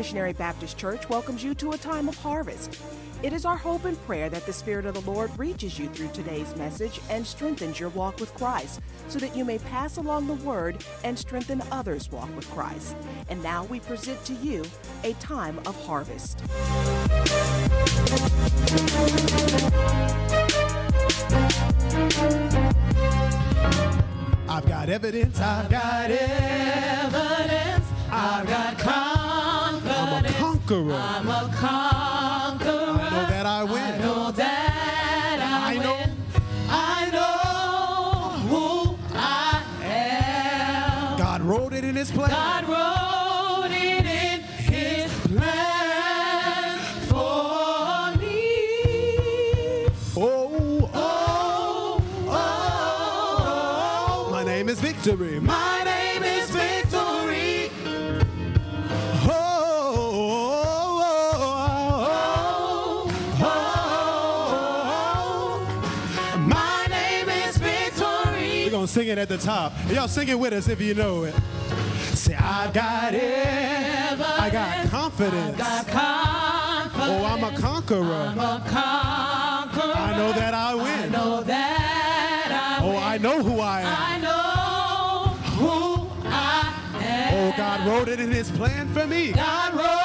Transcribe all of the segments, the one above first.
Missionary Baptist Church welcomes you to a time of harvest. It is our hope and prayer that the Spirit of the Lord reaches you through today's message and strengthens your walk with Christ so that you may pass along the word and strengthen others' walk with Christ. And now we present to you a time of harvest. I've got evidence, I've got evidence, I've got. I'm a conqueror. I'm a conqueror. I know that I win. I know that I, I know. win. I know who I am. God wrote it in His plan. God wrote it in His plan for me. Oh, Oh, oh, oh. my name is Victory. my Victory. We're gonna sing it at the top. Y'all sing it with us if you know it. Say, I've got it. I got confidence. Got confidence. Oh, I'm a conqueror. I'm a conqueror. I know that I win. I know that I Oh, I know who I am. I know who I am. Oh, God wrote it in His plan for me. God wrote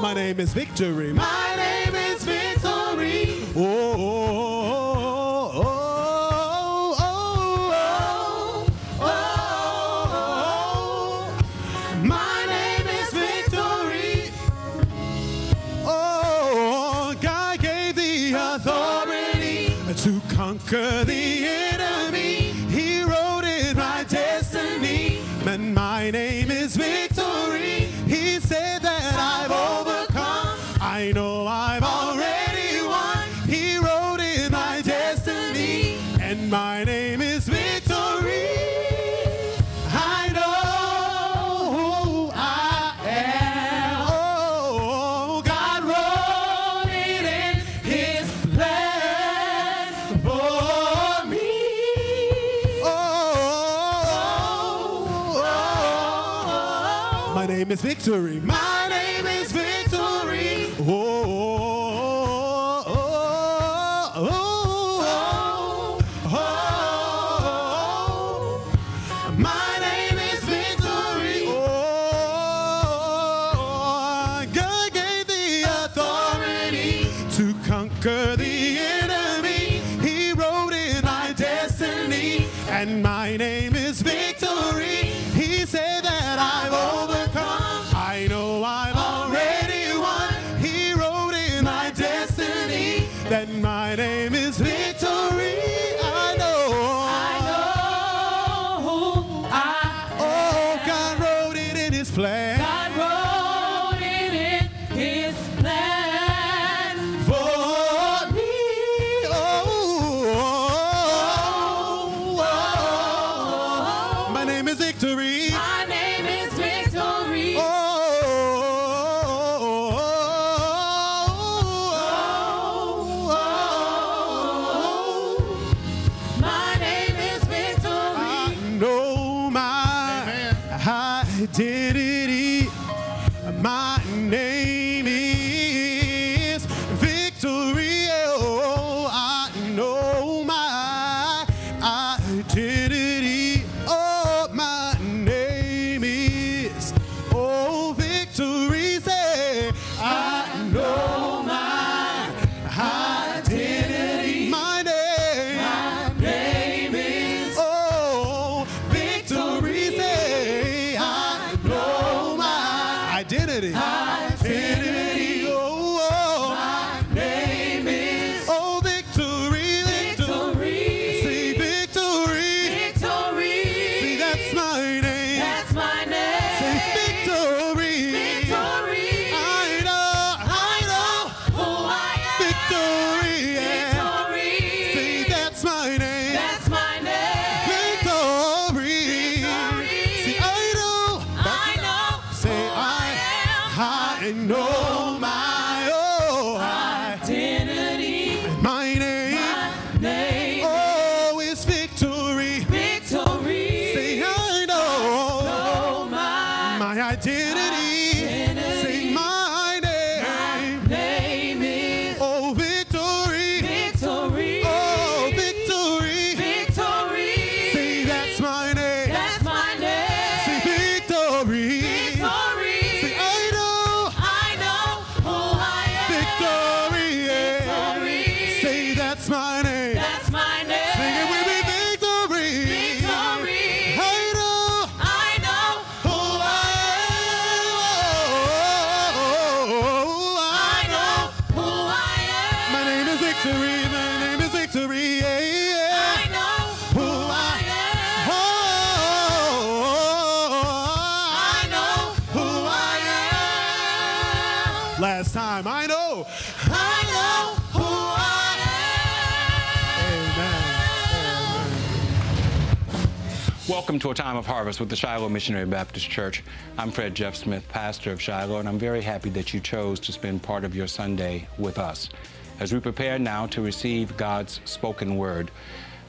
my name is Victory. My name is Victory. Oh, oh, my name is Victory. My Welcome to a time of harvest with the Shiloh Missionary Baptist Church. I'm Fred Jeff Smith, pastor of Shiloh, and I'm very happy that you chose to spend part of your Sunday with us. As we prepare now to receive God's spoken word,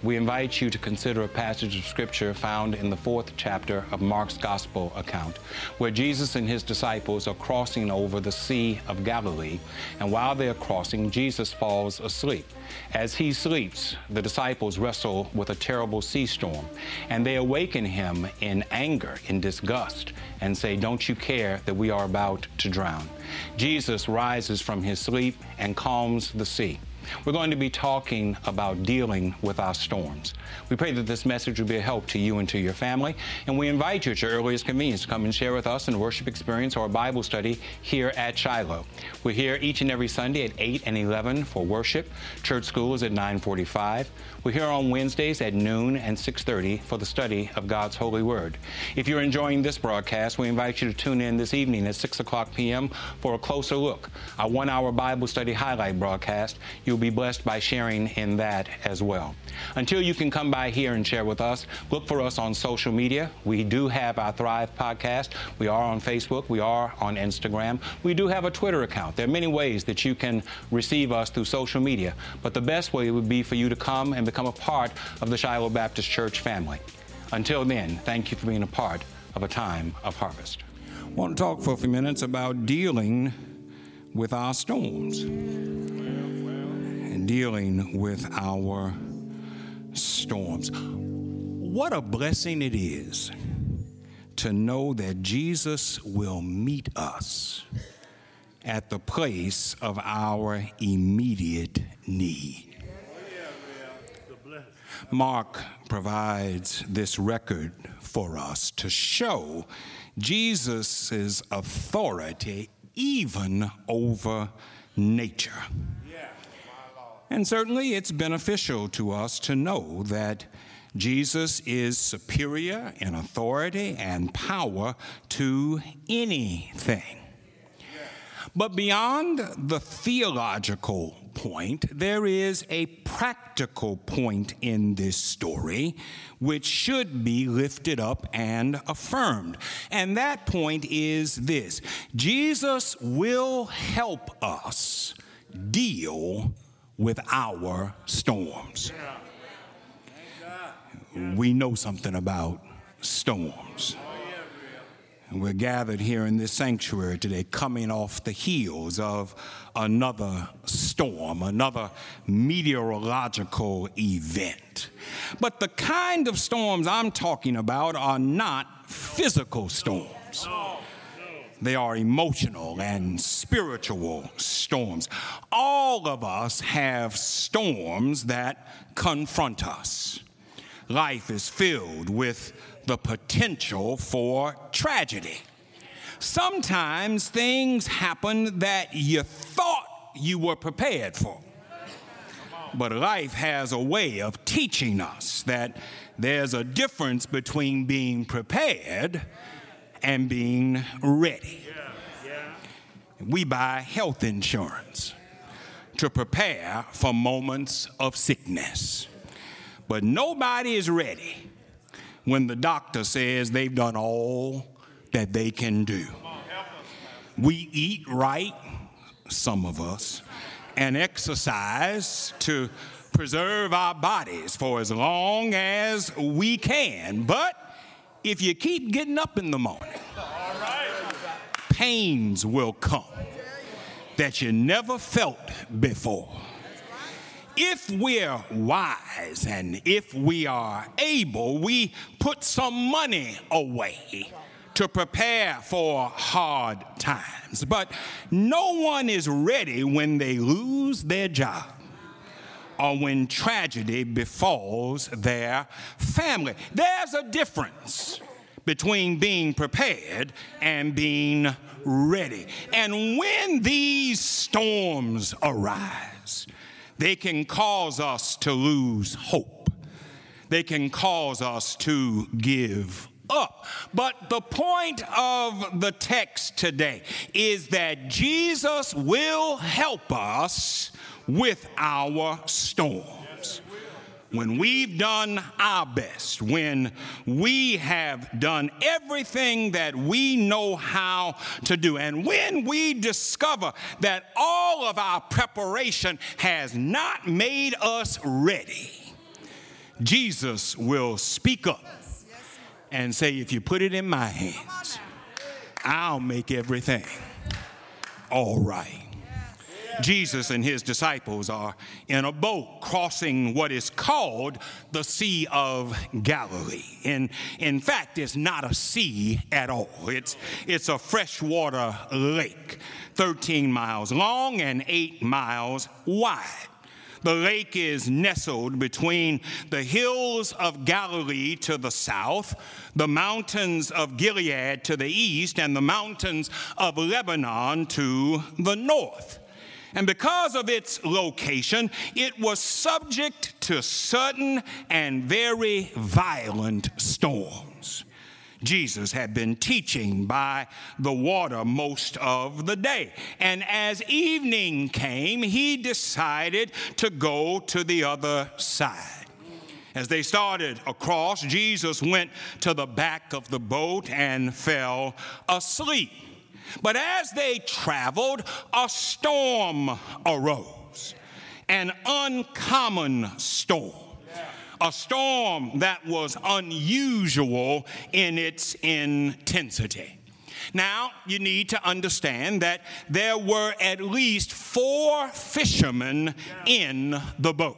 we invite you to consider a passage of scripture found in the fourth chapter of Mark's gospel account, where Jesus and his disciples are crossing over the Sea of Galilee, and while they are crossing, Jesus falls asleep. As he sleeps, the disciples wrestle with a terrible sea storm, and they awaken him in anger, in disgust, and say, Don't you care that we are about to drown? Jesus rises from his sleep and calms the sea. We're going to be talking about dealing with our storms. We pray that this message will be a help to you and to your family, and we invite you at your earliest convenience to come and share with us in worship experience or a Bible study here at Shiloh. We're here each and every Sunday at 8 and 11 for worship. Church school is at 9:45. We're here on Wednesdays at noon and 6:30 for the study of God's holy word. If you're enjoying this broadcast, we invite you to tune in this evening at 6 o'clock p.m. for a closer look. Our one-hour Bible study highlight broadcast. You'll be blessed by sharing in that as well. Until you can come by here and share with us, look for us on social media. We do have our Thrive podcast. We are on Facebook. We are on Instagram. We do have a Twitter account. There are many ways that you can receive us through social media, but the best way would be for you to come and become a part of the Shiloh Baptist Church family. Until then, thank you for being a part of a time of harvest. I want to talk for a few minutes about dealing with our storms dealing with our storms. What a blessing it is to know that Jesus will meet us at the place of our immediate need. Mark provides this record for us to show Jesus' authority even over nature. And certainly it's beneficial to us to know that Jesus is superior in authority and power to anything. But beyond the theological point, there is a practical point in this story which should be lifted up and affirmed. And that point is this Jesus will help us deal with our storms. We know something about storms. And we're gathered here in this sanctuary today, coming off the heels of another storm, another meteorological event. But the kind of storms I'm talking about are not physical storms. They are emotional and spiritual storms. All of us have storms that confront us. Life is filled with the potential for tragedy. Sometimes things happen that you thought you were prepared for. But life has a way of teaching us that there's a difference between being prepared and being ready. We buy health insurance to prepare for moments of sickness. But nobody is ready when the doctor says they've done all that they can do. We eat right, some of us, and exercise to preserve our bodies for as long as we can. But if you keep getting up in the morning pains will come that you never felt before. If we're wise and if we are able, we put some money away to prepare for hard times. But no one is ready when they lose their job or when tragedy befalls their family. There's a difference between being prepared and being ready. And when these storms arise, they can cause us to lose hope. They can cause us to give up. But the point of the text today is that Jesus will help us with our storms. When we've done our best, when we have done everything that we know how to do, and when we discover that all of our preparation has not made us ready, Jesus will speak up and say, If you put it in my hands, I'll make everything all right. Jesus and his disciples are in a boat crossing what is called the Sea of Galilee. And in fact, it's not a sea at all, it's, it's a freshwater lake, 13 miles long and 8 miles wide. The lake is nestled between the hills of Galilee to the south, the mountains of Gilead to the east, and the mountains of Lebanon to the north. And because of its location, it was subject to sudden and very violent storms. Jesus had been teaching by the water most of the day. And as evening came, he decided to go to the other side. As they started across, Jesus went to the back of the boat and fell asleep. But as they traveled, a storm arose, an uncommon storm a storm that was unusual in its intensity. Now, you need to understand that there were at least four fishermen in the boat.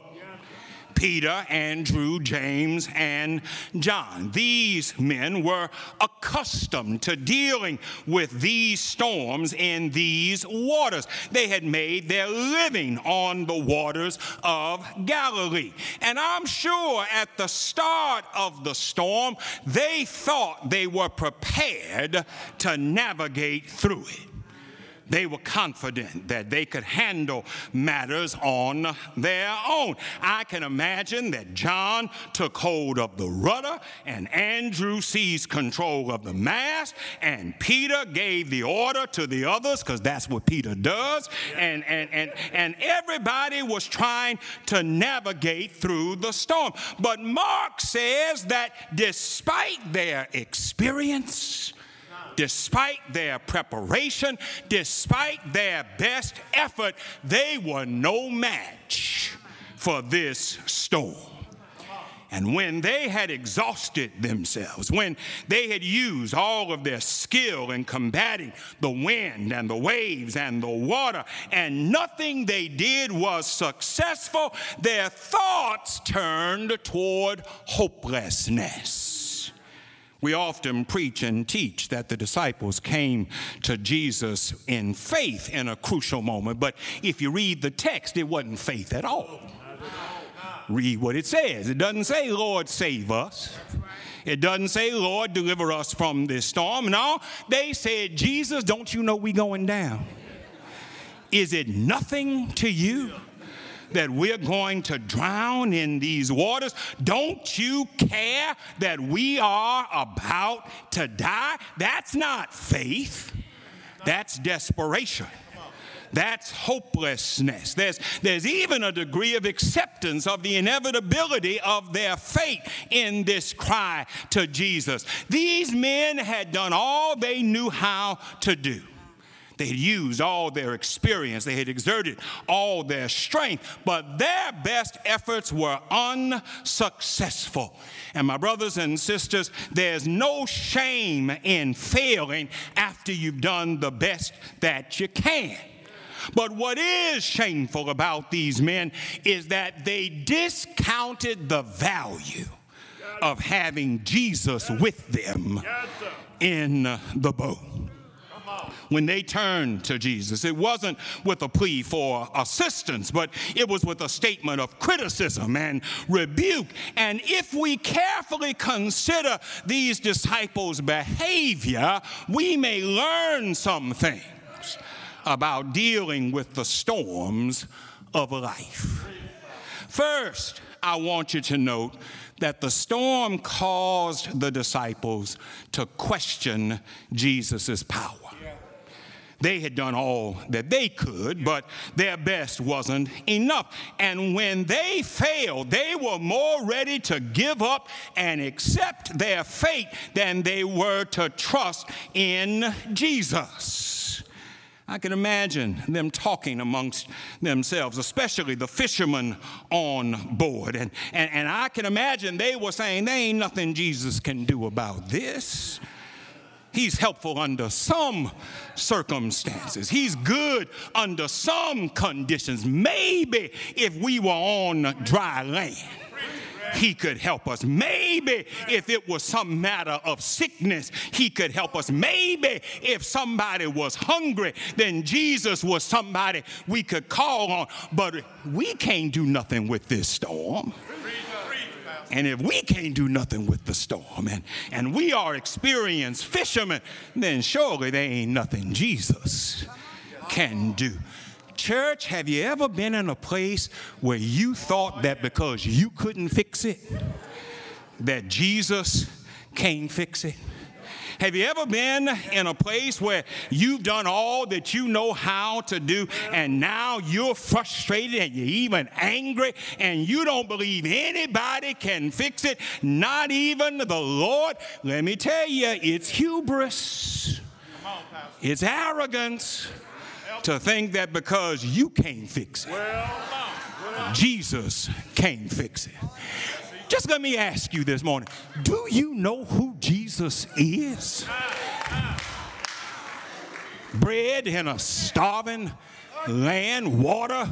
Peter, Andrew, James, and John. These men were accustomed to dealing with these storms in these waters. They had made their living on the waters of Galilee. And I'm sure at the start of the storm, they thought they were prepared to navigate through it. They were confident that they could handle matters on their own. I can imagine that John took hold of the rudder and Andrew seized control of the mast and Peter gave the order to the others because that's what Peter does. And, and, and, and everybody was trying to navigate through the storm. But Mark says that despite their experience, despite their preparation, despite their best effort, they were no match for this storm. And when they had exhausted themselves, when they had used all of their skill in combating the wind and the waves and the water, and nothing they did was successful, their thoughts turned toward hopelessness. We often preach and teach that the disciples came to Jesus in faith in a crucial moment, but if you read the text, it wasn't faith at all. Read what it says. It doesn't say, Lord, save us. It doesn't say, Lord, deliver us from this storm. No, they said, Jesus, don't you know we going down? Is it nothing to you? That we're going to drown in these waters? Don't you care that we are about to die? That's not faith, that's desperation. That's hopelessness. There's, there's even a degree of acceptance of the inevitability of their fate in this cry to Jesus. These men had done all they knew how to do. They had used all their experience, they had exerted all their strength, but their best efforts were unsuccessful. And my brothers and sisters, there's no shame in failing after you've done the best that you can. But what is shameful about these men is that they discounted the value of having Jesus with them in the boat when they turned to Jesus. It wasn't with a plea for assistance, but it was with a statement of criticism and rebuke. And if we carefully consider these disciples' behavior, we may learn some things about dealing with the storms of life. First, I want you to note that the storm caused the disciples to question Jesus' power. They had done all that they could, but their best wasn't enough. And when they failed, they were more ready to give up and accept their fate than they were to trust in Jesus. I can imagine them talking amongst themselves, especially the fishermen on board. And, and, and I can imagine they were saying, There ain't nothing Jesus can do about this. He's helpful under some circumstances. He's good under some conditions. Maybe if we were on dry land he could help us. Maybe if it was some matter of sickness, he could help us. Maybe if somebody was hungry, then Jesus was somebody we could call on. But we can't do nothing with this storm. And if we can't do nothing with the storm and, and we are experienced fishermen, then surely there ain't nothing Jesus can do. Church, have you ever been in a place where you thought that because you couldn't fix it, that Jesus can't fix it? Have you ever been in a place where you've done all that you know how to do and now you're frustrated and you're even angry and you don't believe anybody can fix it, not even the Lord? Let me tell you, it's hubris, it's arrogance to think that because you can't fix it, Jesus can't fix it. Just let me ask you this morning do you know who Jesus is? Bread in a starving land, water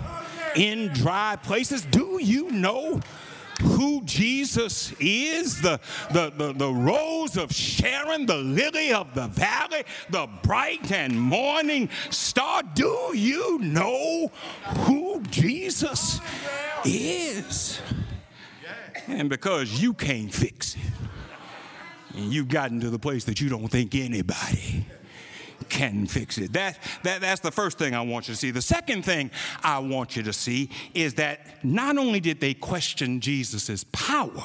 in dry places. Do you know who Jesus is, the, the, the, the rose of Sharon, the lily of the valley, the bright and morning star. Do you know who Jesus is? And because you can't fix it, and you've gotten to the place that you don't think anybody can fix it. That, that, that's the first thing I want you to see. The second thing I want you to see is that not only did they question Jesus' power,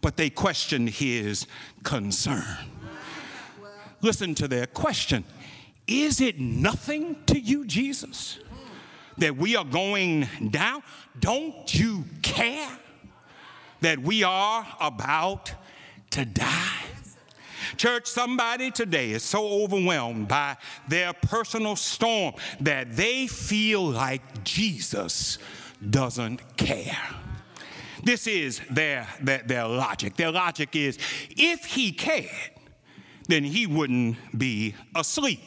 but they questioned his concern. Listen to their question Is it nothing to you, Jesus, that we are going down? Don't you care that we are about to die? Church, somebody today is so overwhelmed by their personal storm that they feel like Jesus doesn't care. This is their, their, their logic. Their logic is if he cared, then he wouldn't be asleep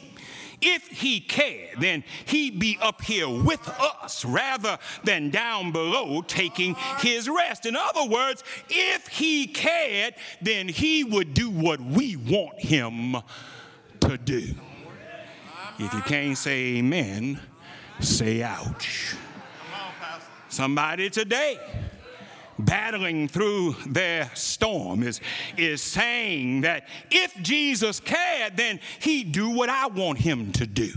if he cared, then he'd be up here with us rather than down below taking his rest. In other words, if he cared, then he would do what we want him to do. If you can't say amen, say ouch. Somebody today battling through their storm is, is saying that if Jesus cared, then he'd do what I want him to do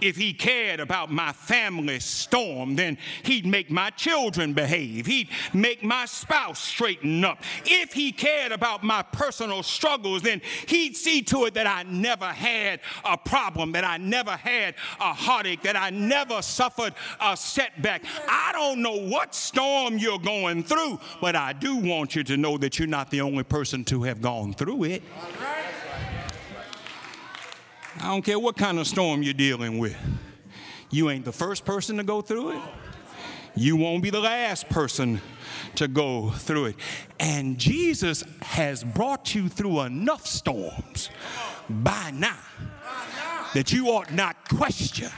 if he cared about my family storm, then he'd make my children behave. He'd make my spouse straighten up. If he cared about my personal struggles, then he'd see to it that I never had a problem, that I never had a heartache, that I never suffered a setback. I don't know what storm you're going through, but I do want you to know that you're not the only person to have gone through it. I don't care what kind of storm you're dealing with. You ain't the first person to go through it. You won't be the last person to go through it. And Jesus has brought you through enough storms by now that you ought not question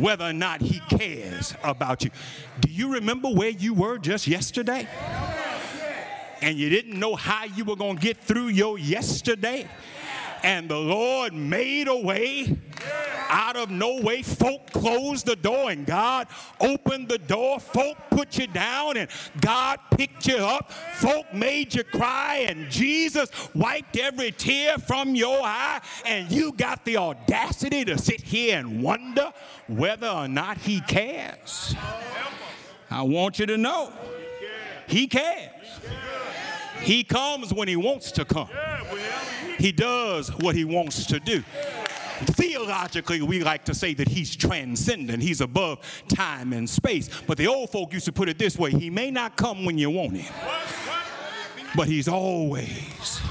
whether or not he cares about you. Do you remember where you were just yesterday? And you didn't know how you were going to get through your yesterday? And the Lord made a way out of no way. Folk closed the door and God opened the door. Folk put you down and God picked you up. Folk made you cry and Jesus wiped every tear from your eye. And you got the audacity to sit here and wonder whether or not He cares. I want you to know He cares. He comes when He wants to come. He does what he wants to do. Theologically, we like to say that he's transcendent, he's above time and space. But the old folk used to put it this way He may not come when you want him, but he's always,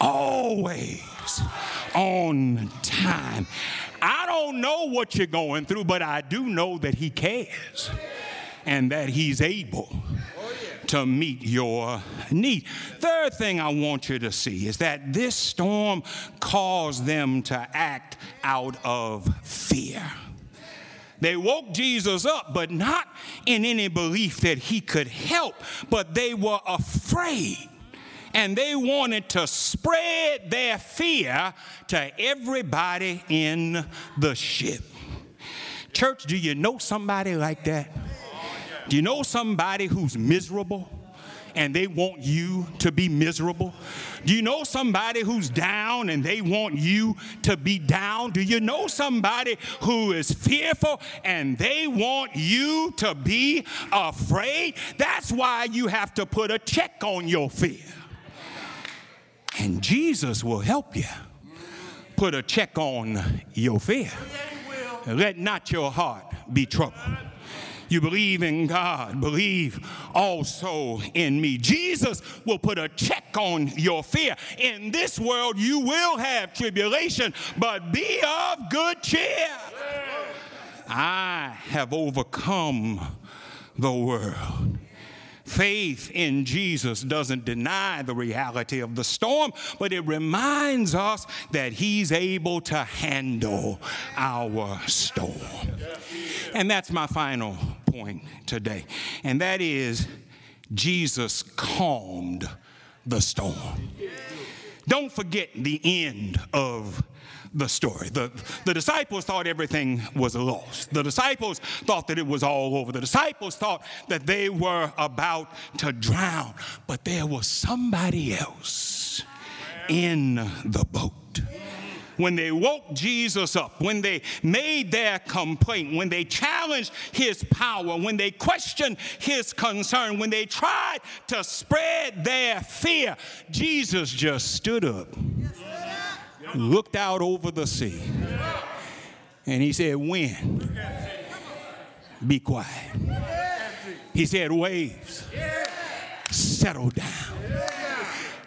always on time. I don't know what you're going through, but I do know that he cares and that he's able to meet your need. Third thing I want you to see is that this storm caused them to act out of fear. They woke Jesus up, but not in any belief that he could help, but they were afraid. And they wanted to spread their fear to everybody in the ship. Church, do you know somebody like that? Do you know somebody who's miserable and they want you to be miserable? Do you know somebody who's down and they want you to be down? Do you know somebody who is fearful and they want you to be afraid? That's why you have to put a check on your fear. And Jesus will help you put a check on your fear. Let not your heart be troubled. You believe in God, believe also in me. Jesus will put a check on your fear. In this world, you will have tribulation, but be of good cheer. I have overcome the world. Faith in Jesus doesn't deny the reality of the storm, but it reminds us that He's able to handle our storm. And that's my final point today, and that is Jesus calmed the storm. Don't forget the end of the story. The, the disciples thought everything was lost. The disciples thought that it was all over. The disciples thought that they were about to drown. But there was somebody else in the boat when they woke Jesus up, when they made their complaint, when they challenged his power, when they questioned his concern, when they tried to spread their fear, Jesus just stood up looked out over the sea and he said, Wind, be quiet. He said, Waves, settle down.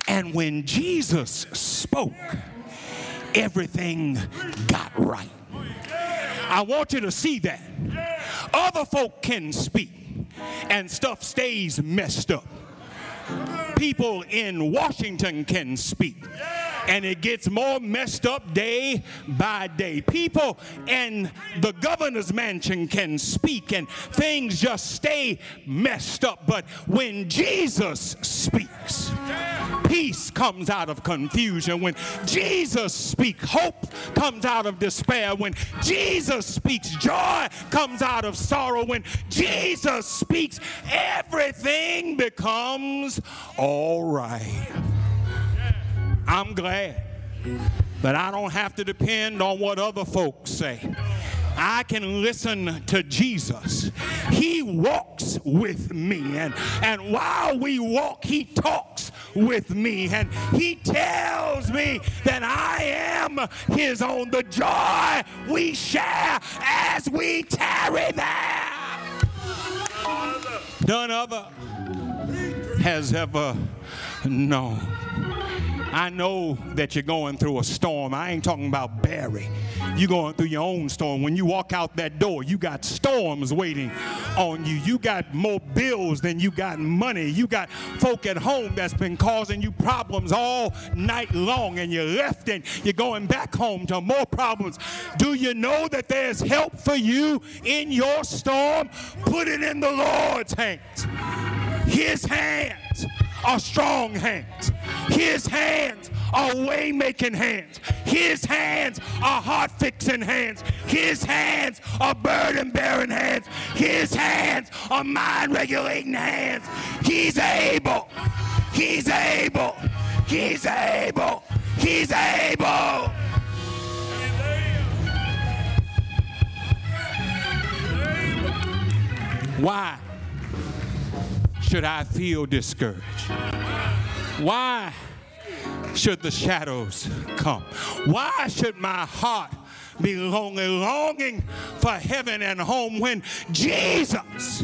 And when Jesus spoke, everything got right. I want you to see that. Other folk can speak and stuff stays messed up. People in Washington can speak and it gets more messed up day by day. People in the governor's mansion can speak and things just stay messed up. But when Jesus speaks, peace comes out of confusion. When Jesus speaks, hope comes out of despair. When Jesus speaks, joy comes out of sorrow. When Jesus speaks, everything becomes all right. I'm glad that I don't have to depend on what other folks say. I can listen to Jesus. He walks with me. And, and while we walk, He talks with me. And He tells me that I am His own. The joy we share as we tarry there. None other has ever known. I know that you're going through a storm. I ain't talking about Barry. You're going through your own storm. When you walk out that door, you got storms waiting on you. You got more bills than you got money. You got folk at home that's been causing you problems all night long, and you're left and you're going back home to more problems. Do you know that there's help for you in your storm? Put it in the Lord's hands. His hands are strong hands. His hands are way making hands. His hands are heart fixing hands. His hands are burden bearing hands. His hands are mind regulating hands. He's able. He's able. He's able. He's able. Why should I feel discouraged? Why should the shadows come? Why should my heart be longing, longing for heaven and home when Jesus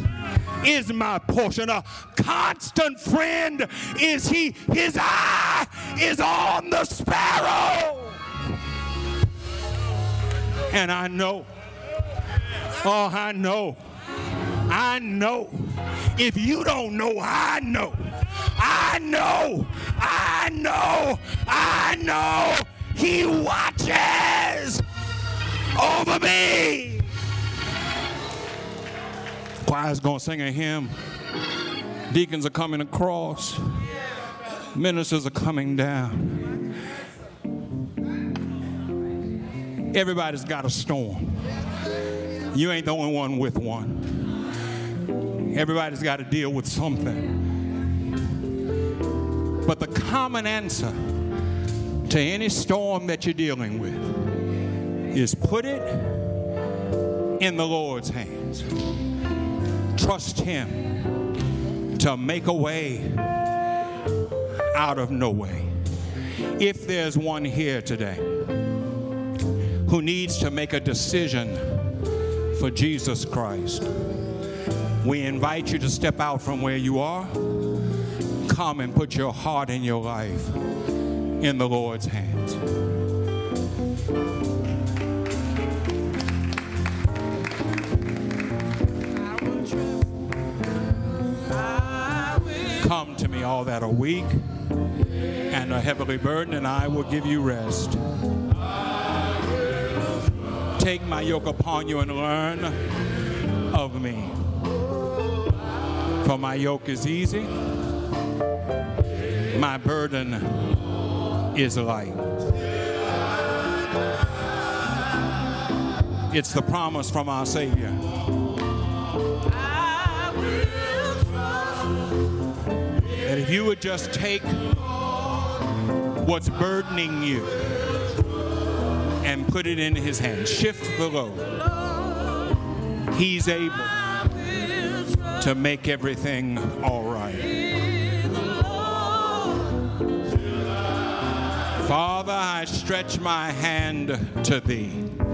is my portion? A constant friend is He. His eye is on the sparrow. And I know, oh, I know I know. If you don't know, I know. I know. I know. I know. He watches over me. Choir's gonna sing a hymn. Deacons are coming across. Ministers are coming down. Everybody's got a storm. You ain't the only one with one. Everybody's got to deal with something. But the common answer to any storm that you're dealing with is put it in the Lord's hands. Trust Him to make a way out of no way. If there's one here today who needs to make a decision for Jesus Christ, we invite you to step out from where you are. Come and put your heart and your life in the Lord's hands. Come to me, all that are weak and are heavily burdened, and I will give you rest. Take my yoke upon you and learn of me. For my yoke is easy, my burden is light. It's the promise from our Savior. That if you would just take what's burdening you and put it in His hands, shift the load, He's able to make everything all right. Father, I stretch my hand to thee.